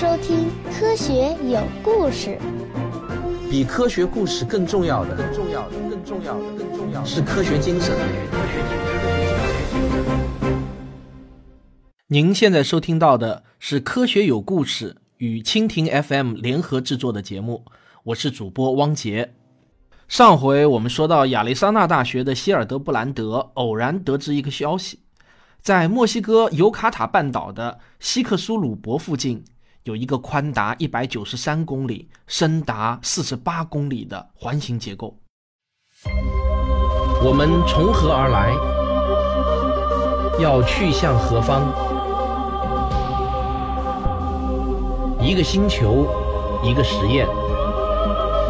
收听《科学有故事》。比科学故事更重要的，更重要的，更重要的，更重要的是科学精神。您现在收听到的是《科学有故事》与蜻蜓 FM 联合制作的节目，我是主播汪杰。上回我们说到，亚利桑那大学的希尔德布兰德偶然得知一个消息，在墨西哥尤卡塔半岛的西克苏鲁伯附近。有一个宽达一百九十三公里、深达四十八公里的环形结构。我们从何而来？要去向何方？一个星球，一个实验，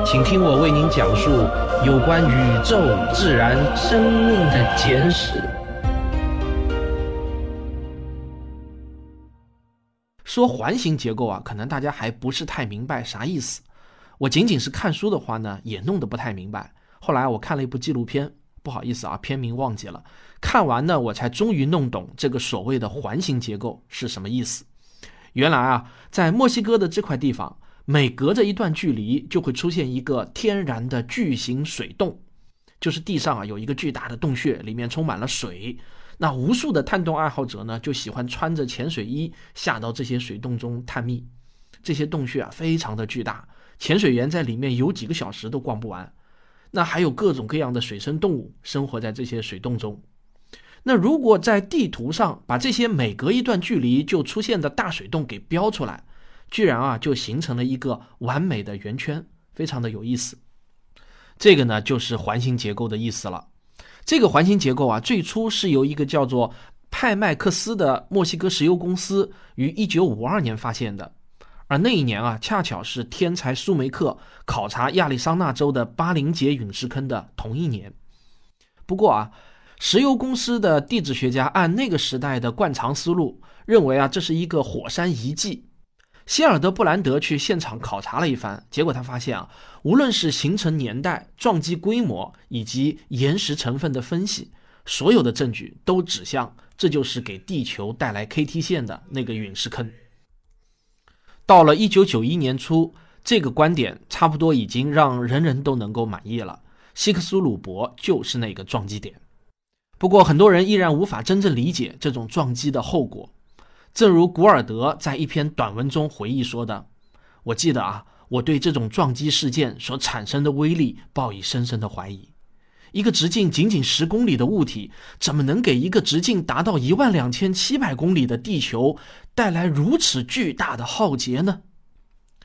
请听我为您讲述有关宇宙、自然、生命的简史。说环形结构啊，可能大家还不是太明白啥意思。我仅仅是看书的话呢，也弄得不太明白。后来我看了一部纪录片，不好意思啊，片名忘记了。看完呢，我才终于弄懂这个所谓的环形结构是什么意思。原来啊，在墨西哥的这块地方，每隔着一段距离就会出现一个天然的巨型水洞，就是地上啊有一个巨大的洞穴，里面充满了水。那无数的探洞爱好者呢，就喜欢穿着潜水衣下到这些水洞中探秘。这些洞穴啊，非常的巨大，潜水员在里面游几个小时都逛不完。那还有各种各样的水生动物生活在这些水洞中。那如果在地图上把这些每隔一段距离就出现的大水洞给标出来，居然啊就形成了一个完美的圆圈，非常的有意思。这个呢，就是环形结构的意思了。这个环形结构啊，最初是由一个叫做派麦克斯的墨西哥石油公司于1952年发现的，而那一年啊，恰巧是天才苏梅克考察亚利桑那州的巴林杰陨石坑的同一年。不过啊，石油公司的地质学家按那个时代的惯常思路，认为啊，这是一个火山遗迹。希尔德布兰德去现场考察了一番，结果他发现啊，无论是形成年代、撞击规模以及岩石成分的分析，所有的证据都指向这就是给地球带来 KT 线的那个陨石坑。到了一九九一年初，这个观点差不多已经让人人都能够满意了，希克苏鲁伯就是那个撞击点。不过，很多人依然无法真正理解这种撞击的后果。正如古尔德在一篇短文中回忆说的：“我记得啊，我对这种撞击事件所产生的威力抱以深深的怀疑。一个直径仅仅十公里的物体，怎么能给一个直径达到一万两千七百公里的地球带来如此巨大的浩劫呢？”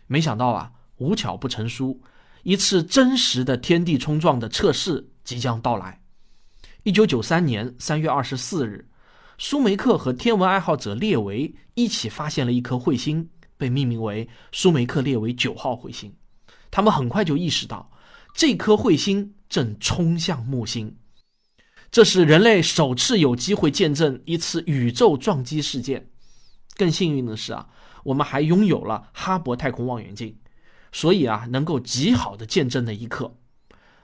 没想到啊，无巧不成书，一次真实的天地冲撞的测试即将到来。一九九三年三月二十四日。舒梅克和天文爱好者列维一起发现了一颗彗星，被命名为舒梅克列维九号彗星。他们很快就意识到，这颗彗星正冲向木星。这是人类首次有机会见证一次宇宙撞击事件。更幸运的是啊，我们还拥有了哈勃太空望远镜，所以啊，能够极好的见证那一刻。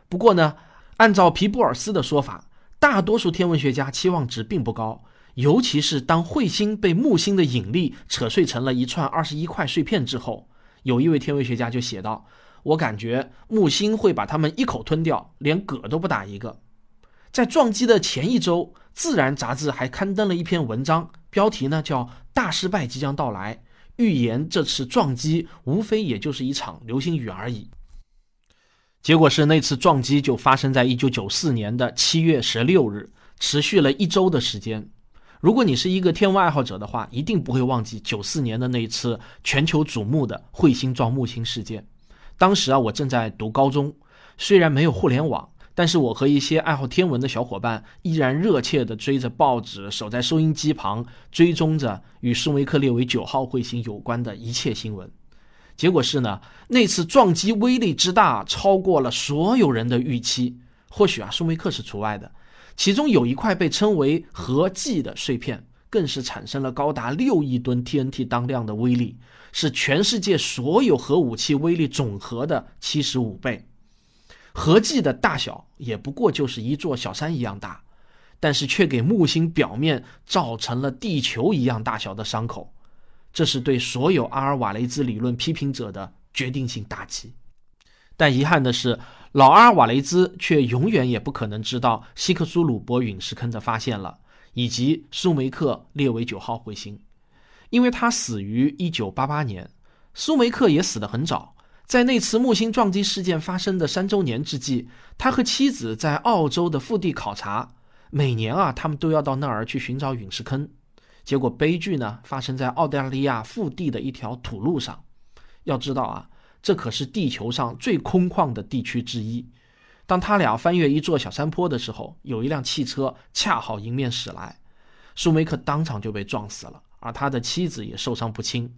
不过呢，按照皮布尔斯的说法，大多数天文学家期望值并不高。尤其是当彗星被木星的引力扯碎成了一串二十一块碎片之后，有一位天文学家就写道：“我感觉木星会把它们一口吞掉，连嗝都不打一个。”在撞击的前一周，《自然》杂志还刊登了一篇文章，标题呢叫“大失败即将到来”，预言这次撞击无非也就是一场流星雨而已。结果是那次撞击就发生在一九九四年的七月十六日，持续了一周的时间。如果你是一个天文爱好者的话，一定不会忘记九四年的那一次全球瞩目的彗星撞木星事件。当时啊，我正在读高中，虽然没有互联网，但是我和一些爱好天文的小伙伴依然热切地追着报纸，守在收音机旁，追踪着与舒梅克列维九号彗星有关的一切新闻。结果是呢，那次撞击威力之大，超过了所有人的预期。或许啊，舒梅克是除外的。其中有一块被称为核计的碎片，更是产生了高达六亿吨 TNT 当量的威力，是全世界所有核武器威力总和的七十五倍。核计的大小也不过就是一座小山一样大，但是却给木星表面造成了地球一样大小的伤口。这是对所有阿尔瓦雷兹理论批评者的决定性打击。但遗憾的是，老阿尔瓦雷兹却永远也不可能知道希克苏鲁伯陨石坑的发现了，以及苏梅克列维九号彗星，因为他死于一九八八年，苏梅克也死得很早。在那次木星撞击事件发生的三周年之际，他和妻子在澳洲的腹地考察。每年啊，他们都要到那儿去寻找陨石坑。结果悲剧呢，发生在澳大利亚腹地的一条土路上。要知道啊，这可是地球上最空旷的地区之一。当他俩翻越一座小山坡的时候，有一辆汽车恰好迎面驶来，舒梅克当场就被撞死了，而他的妻子也受伤不轻。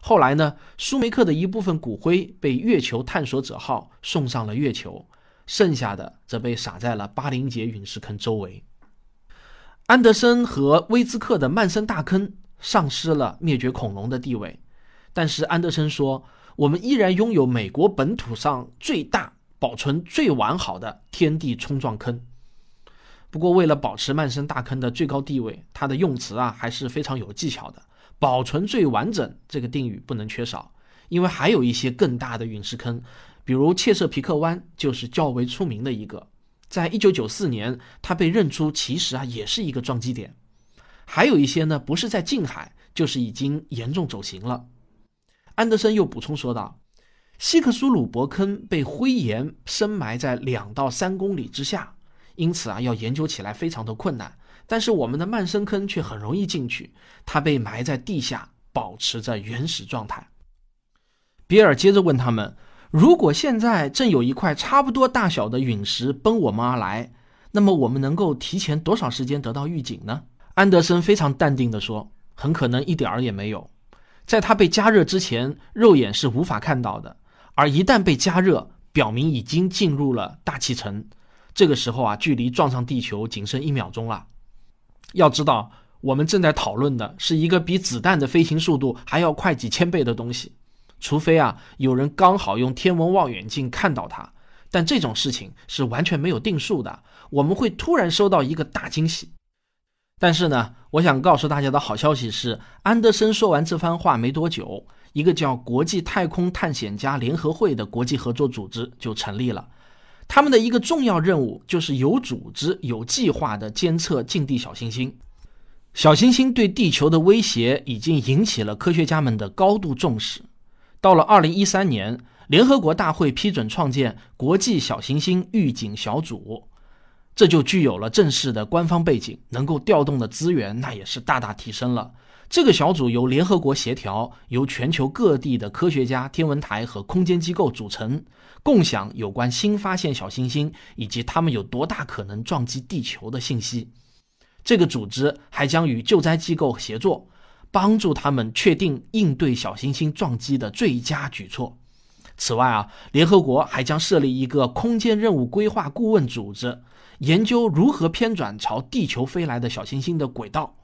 后来呢，舒梅克的一部分骨灰被月球探索者号送上了月球，剩下的则被撒在了巴林杰陨石坑周围。安德森和威兹克的曼森大坑丧失了灭绝恐龙的地位，但是安德森说，我们依然拥有美国本土上最大、保存最完好的天地冲撞坑。不过，为了保持曼森大坑的最高地位，它的用词啊还是非常有技巧的。保存最完整这个定语不能缺少，因为还有一些更大的陨石坑，比如切瑟皮克湾就是较为出名的一个。在一九九四年，它被认出其实啊也是一个撞击点。还有一些呢，不是在近海，就是已经严重走形了。安德森又补充说道：“希克苏鲁伯坑被灰岩深埋在两到三公里之下，因此啊要研究起来非常的困难。”但是我们的曼森坑却很容易进去，它被埋在地下，保持着原始状态。比尔接着问他们：“如果现在正有一块差不多大小的陨石奔我们而来，那么我们能够提前多少时间得到预警呢？”安德森非常淡定地说：“很可能一点儿也没有。在它被加热之前，肉眼是无法看到的；而一旦被加热，表明已经进入了大气层。这个时候啊，距离撞上地球仅剩一秒钟了。”要知道，我们正在讨论的是一个比子弹的飞行速度还要快几千倍的东西，除非啊有人刚好用天文望远镜看到它，但这种事情是完全没有定数的。我们会突然收到一个大惊喜。但是呢，我想告诉大家的好消息是，安德森说完这番话没多久，一个叫国际太空探险家联合会的国际合作组织就成立了。他们的一个重要任务就是有组织、有计划地监测近地小行星。小行星对地球的威胁已经引起了科学家们的高度重视。到了2013年，联合国大会批准创建国际小行星预警小组，这就具有了正式的官方背景，能够调动的资源那也是大大提升了。这个小组由联合国协调，由全球各地的科学家、天文台和空间机构组成，共享有关新发现小行星以及它们有多大可能撞击地球的信息。这个组织还将与救灾机构协作，帮助他们确定应对小行星撞击的最佳举措。此外啊，联合国还将设立一个空间任务规划顾问组织，研究如何偏转朝地球飞来的小行星的轨道。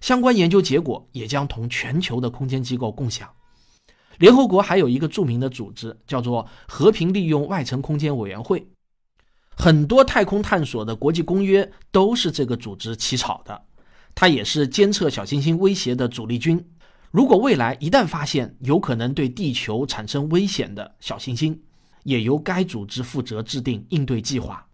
相关研究结果也将同全球的空间机构共享。联合国还有一个著名的组织，叫做和平利用外层空间委员会。很多太空探索的国际公约都是这个组织起草的。它也是监测小行星威胁的主力军。如果未来一旦发现有可能对地球产生危险的小行星，也由该组织负责制定应对计划。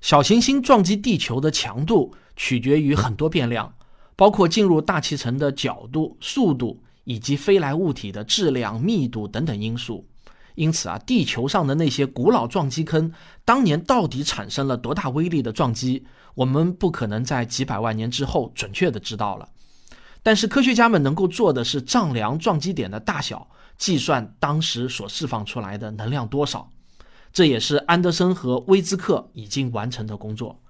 小行星撞击地球的强度取决于很多变量。包括进入大气层的角度、速度以及飞来物体的质量、密度等等因素。因此啊，地球上的那些古老撞击坑，当年到底产生了多大威力的撞击，我们不可能在几百万年之后准确的知道了。但是科学家们能够做的是丈量撞击点的大小，计算当时所释放出来的能量多少。这也是安德森和威兹克已经完成的工作。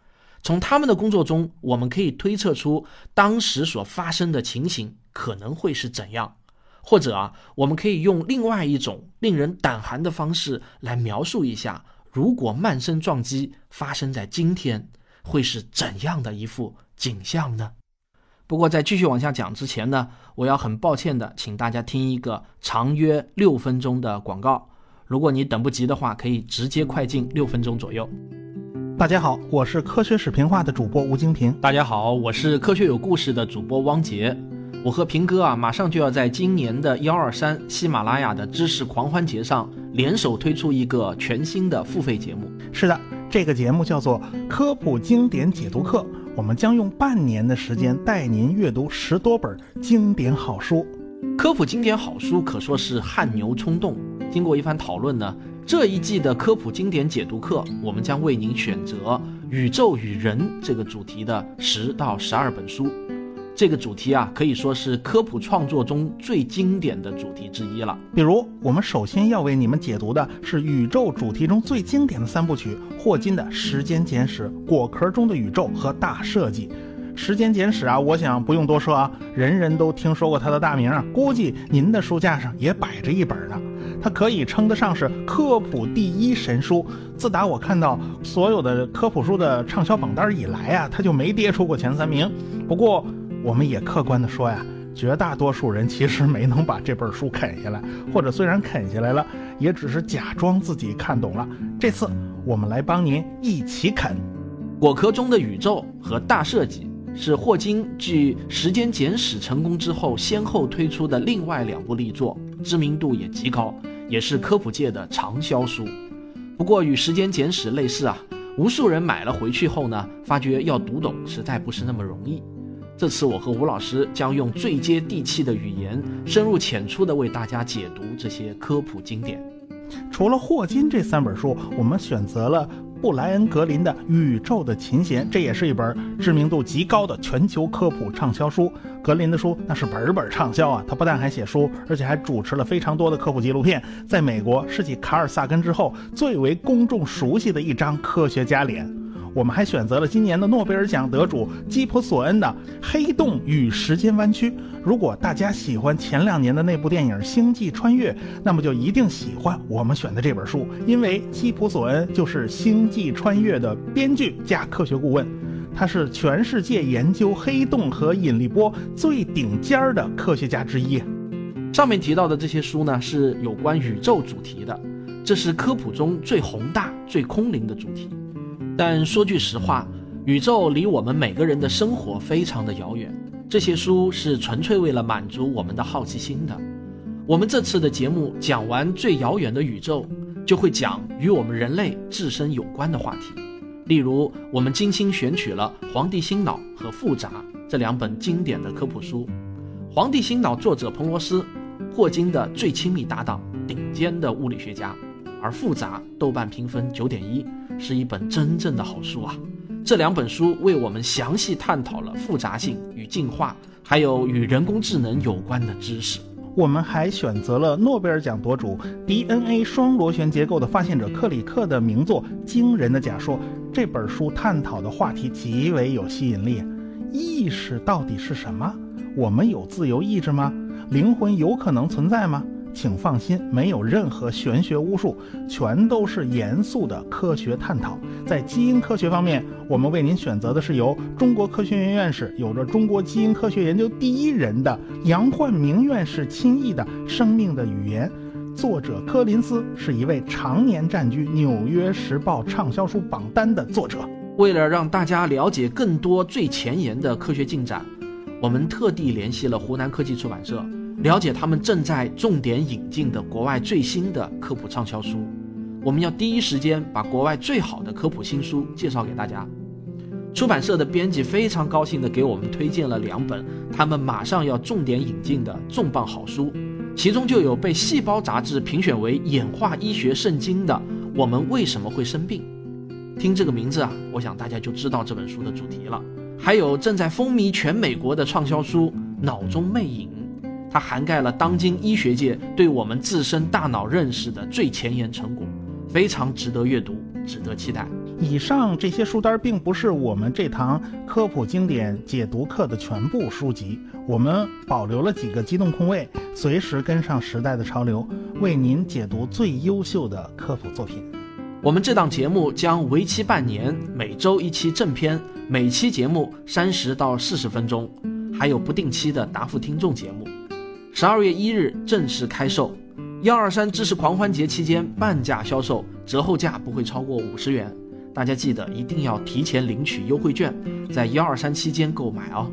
从他们的工作中，我们可以推测出当时所发生的情形可能会是怎样，或者啊，我们可以用另外一种令人胆寒的方式来描述一下，如果曼森撞击发生在今天，会是怎样的一幅景象呢？不过在继续往下讲之前呢，我要很抱歉的请大家听一个长约六分钟的广告，如果你等不及的话，可以直接快进六分钟左右。大家好，我是科学史评话的主播吴京平。大家好，我是科学有故事的主播汪杰。我和平哥啊，马上就要在今年的幺二三喜马拉雅的知识狂欢节上联手推出一个全新的付费节目。是的，这个节目叫做《科普经典解读课》，我们将用半年的时间带您阅读十多本经典好书。科普经典好书可说是汗牛充栋。经过一番讨论呢，这一季的科普经典解读课，我们将为您选择宇宙与人这个主题的十到十二本书。这个主题啊，可以说是科普创作中最经典的主题之一了。比如，我们首先要为你们解读的是宇宙主题中最经典的三部曲——霍金的《时间简史》《果壳中的宇宙》和《大设计》。《时间简史》啊，我想不用多说啊，人人都听说过他的大名，估计您的书架上也摆着一本呢。它可以称得上是科普第一神书。自打我看到所有的科普书的畅销榜单以来啊，它就没跌出过前三名。不过，我们也客观的说呀，绝大多数人其实没能把这本书啃下来，或者虽然啃下来了，也只是假装自己看懂了。这次我们来帮您一起啃。果壳中的宇宙和大设计是霍金继《时间简史》成功之后，先后推出的另外两部力作，知名度也极高，也是科普界的畅销书。不过与《时间简史》类似啊，无数人买了回去后呢，发觉要读懂实在不是那么容易。这次我和吴老师将用最接地气的语言，深入浅出地为大家解读这些科普经典。除了霍金这三本书，我们选择了布莱恩·格林的《宇宙的琴弦》，这也是一本知名度极高的全球科普畅销书。格林的书那是本本畅销啊！他不但还写书，而且还主持了非常多的科普纪录片。在美国是继卡尔萨根之后最为公众熟悉的一张科学家脸。我们还选择了今年的诺贝尔奖得主基普索恩的《黑洞与时间弯曲》。如果大家喜欢前两年的那部电影《星际穿越》，那么就一定喜欢我们选的这本书，因为基普索恩就是《星际穿越》的编剧加科学顾问，他是全世界研究黑洞和引力波最顶尖儿的科学家之一。上面提到的这些书呢，是有关宇宙主题的，这是科普中最宏大、最空灵的主题。但说句实话，宇宙离我们每个人的生活非常的遥远。这些书是纯粹为了满足我们的好奇心的。我们这次的节目讲完最遥远的宇宙，就会讲与我们人类自身有关的话题。例如，我们精心选取了《黄帝星脑》和《复杂》这两本经典的科普书。《黄帝星脑》作者彭罗斯，霍金的最亲密搭档，顶尖的物理学家。而《复杂》豆瓣评分九点一。是一本真正的好书啊！这两本书为我们详细探讨了复杂性与进化，还有与人工智能有关的知识。我们还选择了诺贝尔奖得主 DNA 双螺旋结构的发现者克里克的名作《惊人的假说》。这本书探讨的话题极为有吸引力：意识到底是什么？我们有自由意志吗？灵魂有可能存在吗？请放心，没有任何玄学巫术，全都是严肃的科学探讨。在基因科学方面，我们为您选择的是由中国科学院院士、有着“中国基因科学研究第一人”的杨焕明院士亲译的《生命的语言》。作者柯林斯是一位常年占据《纽约时报》畅销书榜单的作者。为了让大家了解更多最前沿的科学进展，我们特地联系了湖南科技出版社。了解他们正在重点引进的国外最新的科普畅销书，我们要第一时间把国外最好的科普新书介绍给大家。出版社的编辑非常高兴地给我们推荐了两本他们马上要重点引进的重磅好书，其中就有被《细胞》杂志评选为演化医学圣经的《我们为什么会生病》。听这个名字啊，我想大家就知道这本书的主题了。还有正在风靡全美国的畅销书《脑中魅影》。它涵盖了当今医学界对我们自身大脑认识的最前沿成果，非常值得阅读，值得期待。以上这些书单并不是我们这堂科普经典解读课的全部书籍，我们保留了几个机动空位，随时跟上时代的潮流，为您解读最优秀的科普作品。我们这档节目将为期半年，每周一期正片，每期节目三十到四十分钟，还有不定期的答复听众节目。十二月一日正式开售，幺二三知识狂欢节期间半价销售，折后价不会超过五十元。大家记得一定要提前领取优惠券，在幺二三期间购买哦。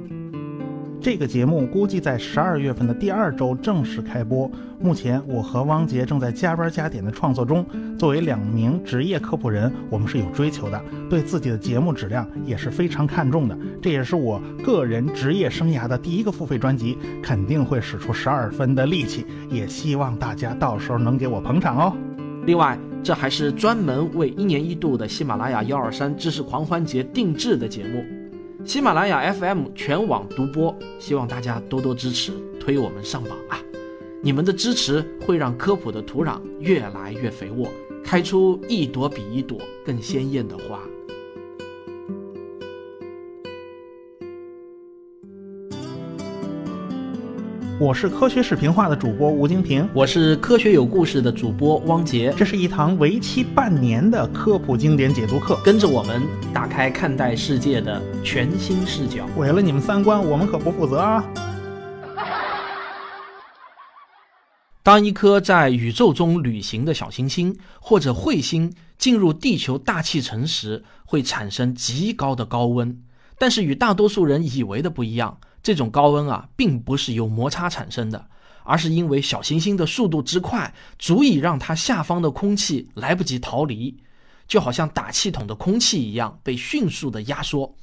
这个节目估计在十二月份的第二周正式开播。目前我和汪杰正在加班加点的创作中。作为两名职业科普人，我们是有追求的，对自己的节目质量也是非常看重的。这也是我个人职业生涯的第一个付费专辑，肯定会使出十二分的力气，也希望大家到时候能给我捧场哦。另外，这还是专门为一年一度的喜马拉雅幺二三知识狂欢节定制的节目。喜马拉雅 FM 全网独播，希望大家多多支持，推我们上榜啊！你们的支持会让科普的土壤越来越肥沃，开出一朵比一朵更鲜艳的花。我是科学视频化的主播吴京平，我是科学有故事的主播汪杰。这是一堂为期半年的科普经典解读课，跟着我们打开看待世界的全新视角。毁了你们三观，我们可不负责啊！当一颗在宇宙中旅行的小行星或者彗星进入地球大气层时，会产生极高的高温，但是与大多数人以为的不一样。这种高温啊，并不是由摩擦产生的，而是因为小行星的速度之快，足以让它下方的空气来不及逃离，就好像打气筒的空气一样被迅速的压缩。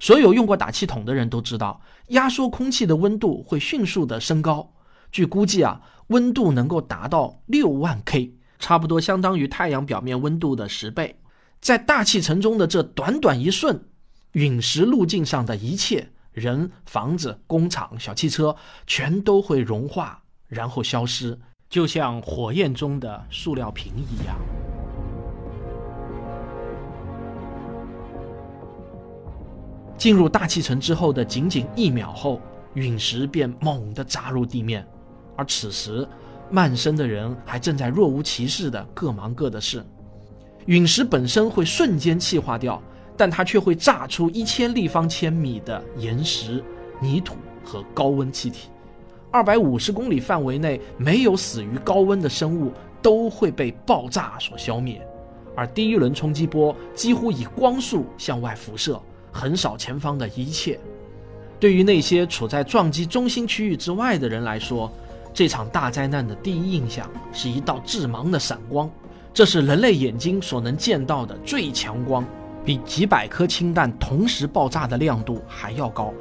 所有用过打气筒的人都知道，压缩空气的温度会迅速的升高。据估计啊，温度能够达到六万 K，差不多相当于太阳表面温度的十倍。在大气层中的这短短一瞬，陨石路径上的一切。人、房子、工厂、小汽车全都会融化，然后消失，就像火焰中的塑料瓶一样。进入大气层之后的仅仅一秒后，陨石便猛地砸入地面，而此时，漫生的人还正在若无其事地各忙各的事。陨石本身会瞬间气化掉。但它却会炸出一千立方千米的岩石、泥土和高温气体。二百五十公里范围内没有死于高温的生物都会被爆炸所消灭，而第一轮冲击波几乎以光速向外辐射，横扫前方的一切。对于那些处在撞击中心区域之外的人来说，这场大灾难的第一印象是一道致盲的闪光，这是人类眼睛所能见到的最强光。比几百颗氢弹同时爆炸的亮度还要高。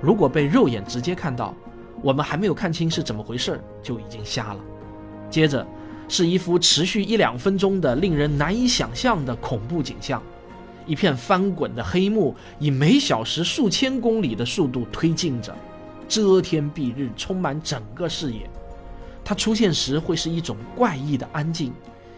如果被肉眼直接看到，我们还没有看清是怎么回事儿，就已经瞎了。接着是一幅持续一两分钟的令人难以想象的恐怖景象：一片翻滚的黑幕以每小时数千公里的速度推进着，遮天蔽日，充满整个视野。它出现时会是一种怪异的安静，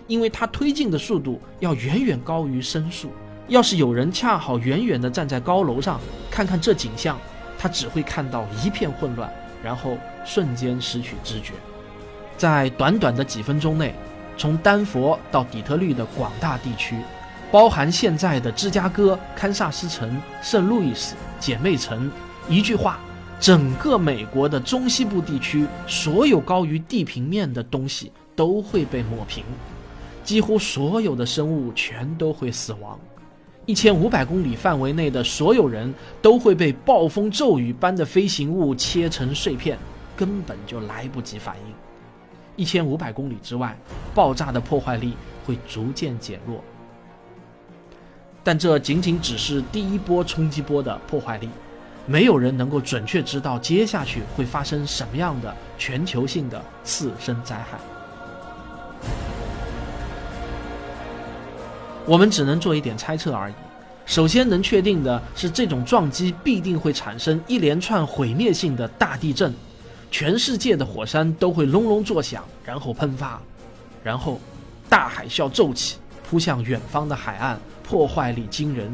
因为它推进的速度要远远高于声速。要是有人恰好远远地站在高楼上看看这景象，他只会看到一片混乱，然后瞬间失去知觉。在短短的几分钟内，从丹佛到底特律的广大地区，包含现在的芝加哥、堪萨斯城、圣路易斯、姐妹城，一句话，整个美国的中西部地区，所有高于地平面的东西都会被抹平，几乎所有的生物全都会死亡。一千五百公里范围内的所有人都会被暴风骤雨般的飞行物切成碎片，根本就来不及反应。一千五百公里之外，爆炸的破坏力会逐渐减弱，但这仅仅只是第一波冲击波的破坏力，没有人能够准确知道接下去会发生什么样的全球性的次生灾害。我们只能做一点猜测而已。首先能确定的是，这种撞击必定会产生一连串毁灭性的大地震，全世界的火山都会隆隆作响，然后喷发，然后大海啸骤起，扑向远方的海岸，破坏力惊人。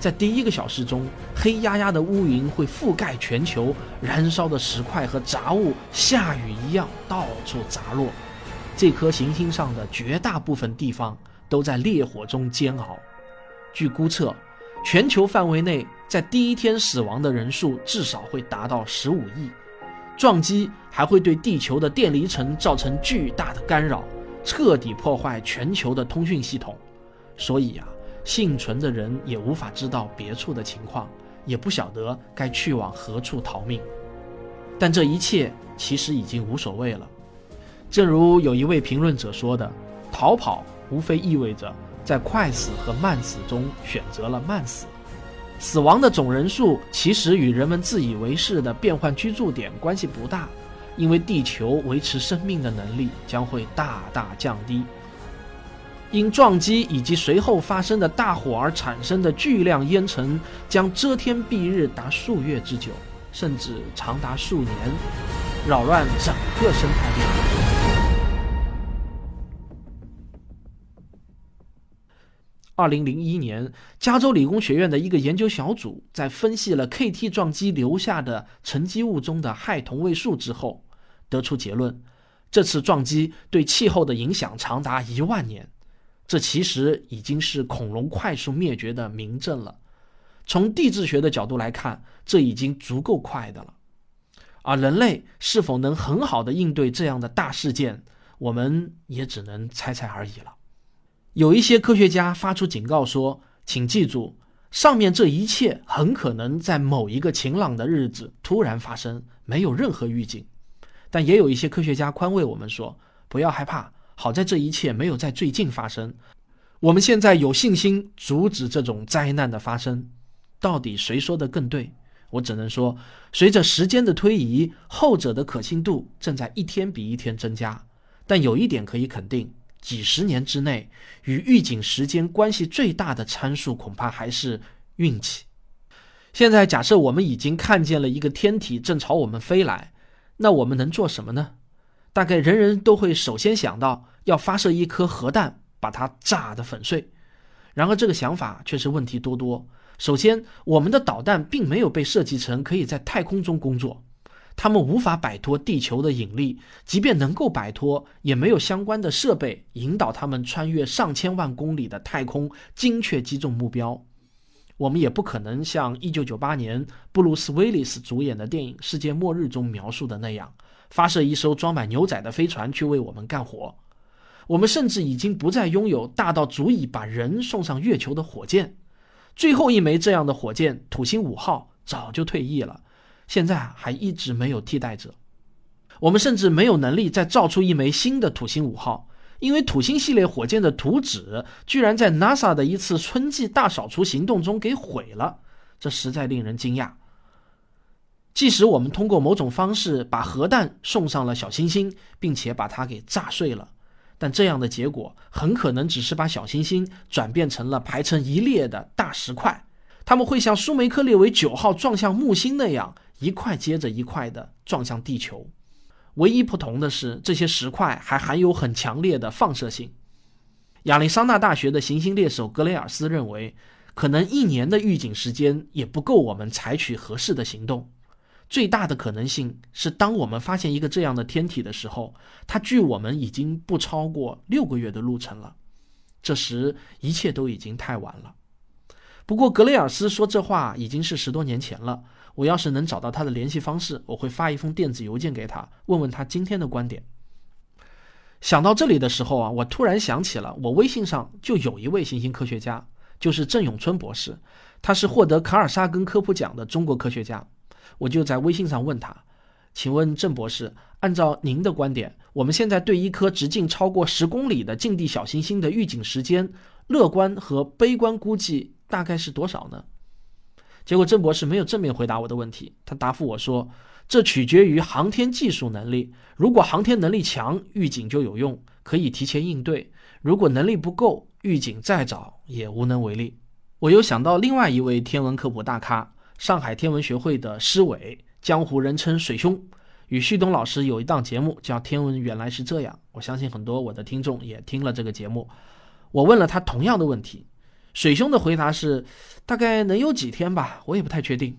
在第一个小时中，黑压压的乌云会覆盖全球，燃烧的石块和杂物下雨一样到处砸落，这颗行星上的绝大部分地方。都在烈火中煎熬。据估测，全球范围内在第一天死亡的人数至少会达到十五亿。撞击还会对地球的电离层造成巨大的干扰，彻底破坏全球的通讯系统。所以啊，幸存的人也无法知道别处的情况，也不晓得该去往何处逃命。但这一切其实已经无所谓了。正如有一位评论者说的：“逃跑无非意味着在快死和慢死中选择了慢死。死亡的总人数其实与人们自以为是的变换居住点关系不大，因为地球维持生命的能力将会大大降低。因撞击以及随后发生的大火而产生的巨量烟尘将遮天蔽日达数月之久。”甚至长达数年，扰乱整个生态链。二零零一年，加州理工学院的一个研究小组在分析了 KT 撞击留下的沉积物中的氦同位素之后，得出结论：这次撞击对气候的影响长达一万年。这其实已经是恐龙快速灭绝的明证了。从地质学的角度来看，这已经足够快的了。而人类是否能很好的应对这样的大事件，我们也只能猜猜而已了。有一些科学家发出警告说：“请记住，上面这一切很可能在某一个晴朗的日子突然发生，没有任何预警。”但也有一些科学家宽慰我们说：“不要害怕，好在这一切没有在最近发生。我们现在有信心阻止这种灾难的发生。”到底谁说的更对？我只能说，随着时间的推移，后者的可信度正在一天比一天增加。但有一点可以肯定：几十年之内，与预警时间关系最大的参数，恐怕还是运气。现在假设我们已经看见了一个天体正朝我们飞来，那我们能做什么呢？大概人人都会首先想到要发射一颗核弹，把它炸得粉碎。然而，这个想法却是问题多多。首先，我们的导弹并没有被设计成可以在太空中工作，他们无法摆脱地球的引力，即便能够摆脱，也没有相关的设备引导他们穿越上千万公里的太空，精确击中目标。我们也不可能像1998年布鲁斯·威利斯主演的电影《世界末日》中描述的那样，发射一艘装满牛仔的飞船去为我们干活。我们甚至已经不再拥有大到足以把人送上月球的火箭。最后一枚这样的火箭“土星五号”早就退役了，现在还一直没有替代者。我们甚至没有能力再造出一枚新的“土星五号”，因为土星系列火箭的图纸居然在 NASA 的一次春季大扫除行动中给毁了，这实在令人惊讶。即使我们通过某种方式把核弹送上了小行星，并且把它给炸碎了。但这样的结果很可能只是把小行星转变成了排成一列的大石块，它们会像舒梅克列维九号撞向木星那样，一块接着一块的撞向地球。唯一不同的是，这些石块还含有很强烈的放射性。亚利桑那大学的行星猎手格雷尔斯认为，可能一年的预警时间也不够我们采取合适的行动。最大的可能性是，当我们发现一个这样的天体的时候，它距我们已经不超过六个月的路程了。这时，一切都已经太晚了。不过，格雷尔斯说这话已经是十多年前了。我要是能找到他的联系方式，我会发一封电子邮件给他，问问他今天的观点。想到这里的时候啊，我突然想起了，我微信上就有一位行星科学家，就是郑永春博士，他是获得卡尔萨根科普奖的中国科学家。我就在微信上问他：“请问郑博士，按照您的观点，我们现在对一颗直径超过十公里的近地小行星的预警时间，乐观和悲观估计大概是多少呢？”结果郑博士没有正面回答我的问题，他答复我说：“这取决于航天技术能力。如果航天能力强，预警就有用，可以提前应对；如果能力不够，预警再早也无能为力。”我又想到另外一位天文科普大咖。上海天文学会的施伟，江湖人称水兄，与旭东老师有一档节目叫《天文原来是这样》，我相信很多我的听众也听了这个节目。我问了他同样的问题，水兄的回答是大概能有几天吧，我也不太确定。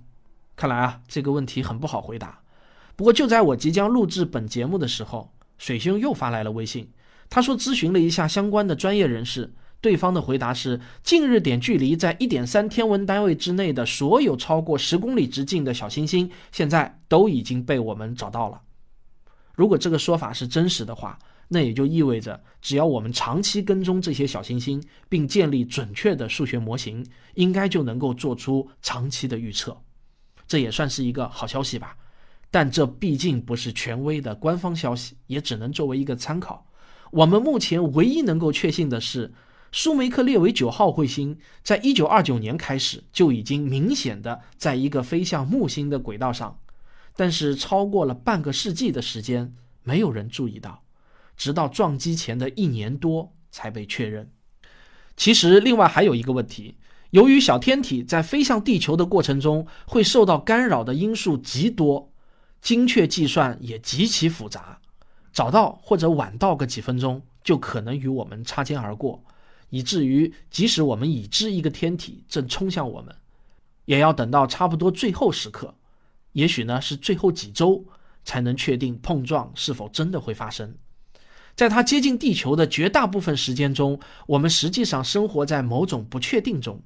看来啊，这个问题很不好回答。不过就在我即将录制本节目的时候，水兄又发来了微信，他说咨询了一下相关的专业人士。对方的回答是：近日点距离在一点三天文单位之内的所有超过十公里直径的小行星，现在都已经被我们找到了。如果这个说法是真实的话，那也就意味着，只要我们长期跟踪这些小行星，并建立准确的数学模型，应该就能够做出长期的预测。这也算是一个好消息吧。但这毕竟不是权威的官方消息，也只能作为一个参考。我们目前唯一能够确信的是。舒梅克列维九号彗星在一九二九年开始就已经明显的在一个飞向木星的轨道上，但是超过了半个世纪的时间，没有人注意到，直到撞击前的一年多才被确认。其实，另外还有一个问题，由于小天体在飞向地球的过程中会受到干扰的因素极多，精确计算也极其复杂，早到或者晚到个几分钟，就可能与我们擦肩而过。以至于，即使我们已知一个天体正冲向我们，也要等到差不多最后时刻，也许呢是最后几周，才能确定碰撞是否真的会发生。在它接近地球的绝大部分时间中，我们实际上生活在某种不确定中，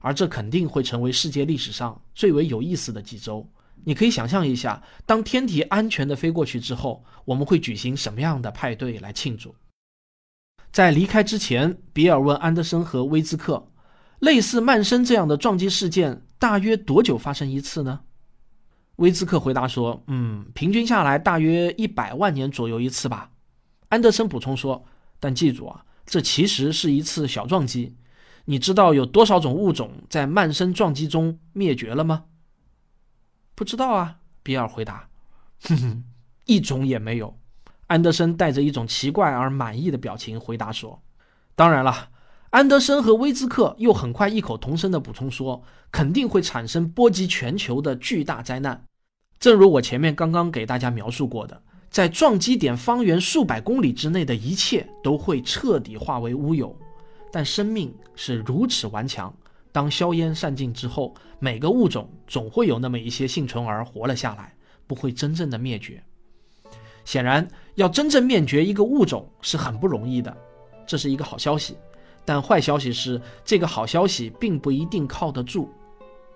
而这肯定会成为世界历史上最为有意思的几周。你可以想象一下，当天体安全地飞过去之后，我们会举行什么样的派对来庆祝？在离开之前，比尔问安德森和威兹克：“类似曼森这样的撞击事件大约多久发生一次呢？”威兹克回答说：“嗯，平均下来大约一百万年左右一次吧。”安德森补充说：“但记住啊，这其实是一次小撞击。你知道有多少种物种在曼森撞击中灭绝了吗？”“不知道啊。”比尔回答。“哼哼，一种也没有。”安德森带着一种奇怪而满意的表情回答说：“当然了。”安德森和威兹克又很快异口同声地补充说：“肯定会产生波及全球的巨大灾难，正如我前面刚刚给大家描述过的，在撞击点方圆数百公里之内的一切都会彻底化为乌有。但生命是如此顽强，当硝烟散尽之后，每个物种总会有那么一些幸存儿活了下来，不会真正的灭绝。”显然，要真正灭绝一个物种是很不容易的，这是一个好消息。但坏消息是，这个好消息并不一定靠得住。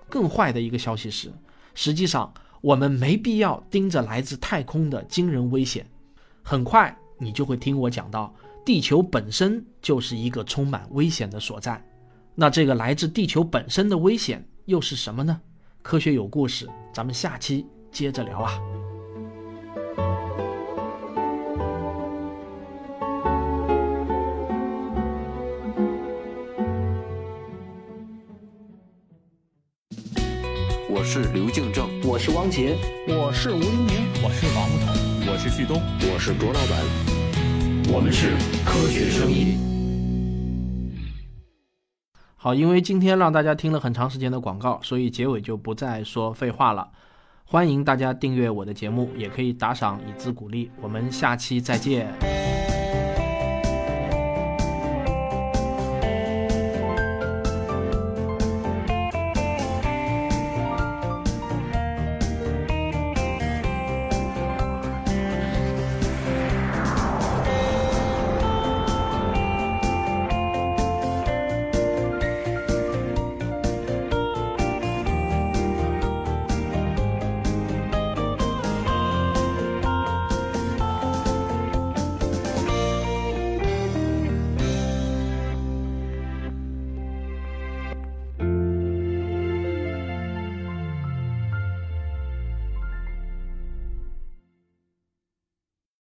更坏的一个消息是，实际上我们没必要盯着来自太空的惊人危险。很快，你就会听我讲到，地球本身就是一个充满危险的所在。那这个来自地球本身的危险又是什么呢？科学有故事，咱们下期接着聊啊。是刘敬正，我是汪杰，我是吴黎明，我是王木头，我是旭东，我是卓老板，我们是科学声音。好，因为今天让大家听了很长时间的广告，所以结尾就不再说废话了。欢迎大家订阅我的节目，也可以打赏以资鼓励。我们下期再见。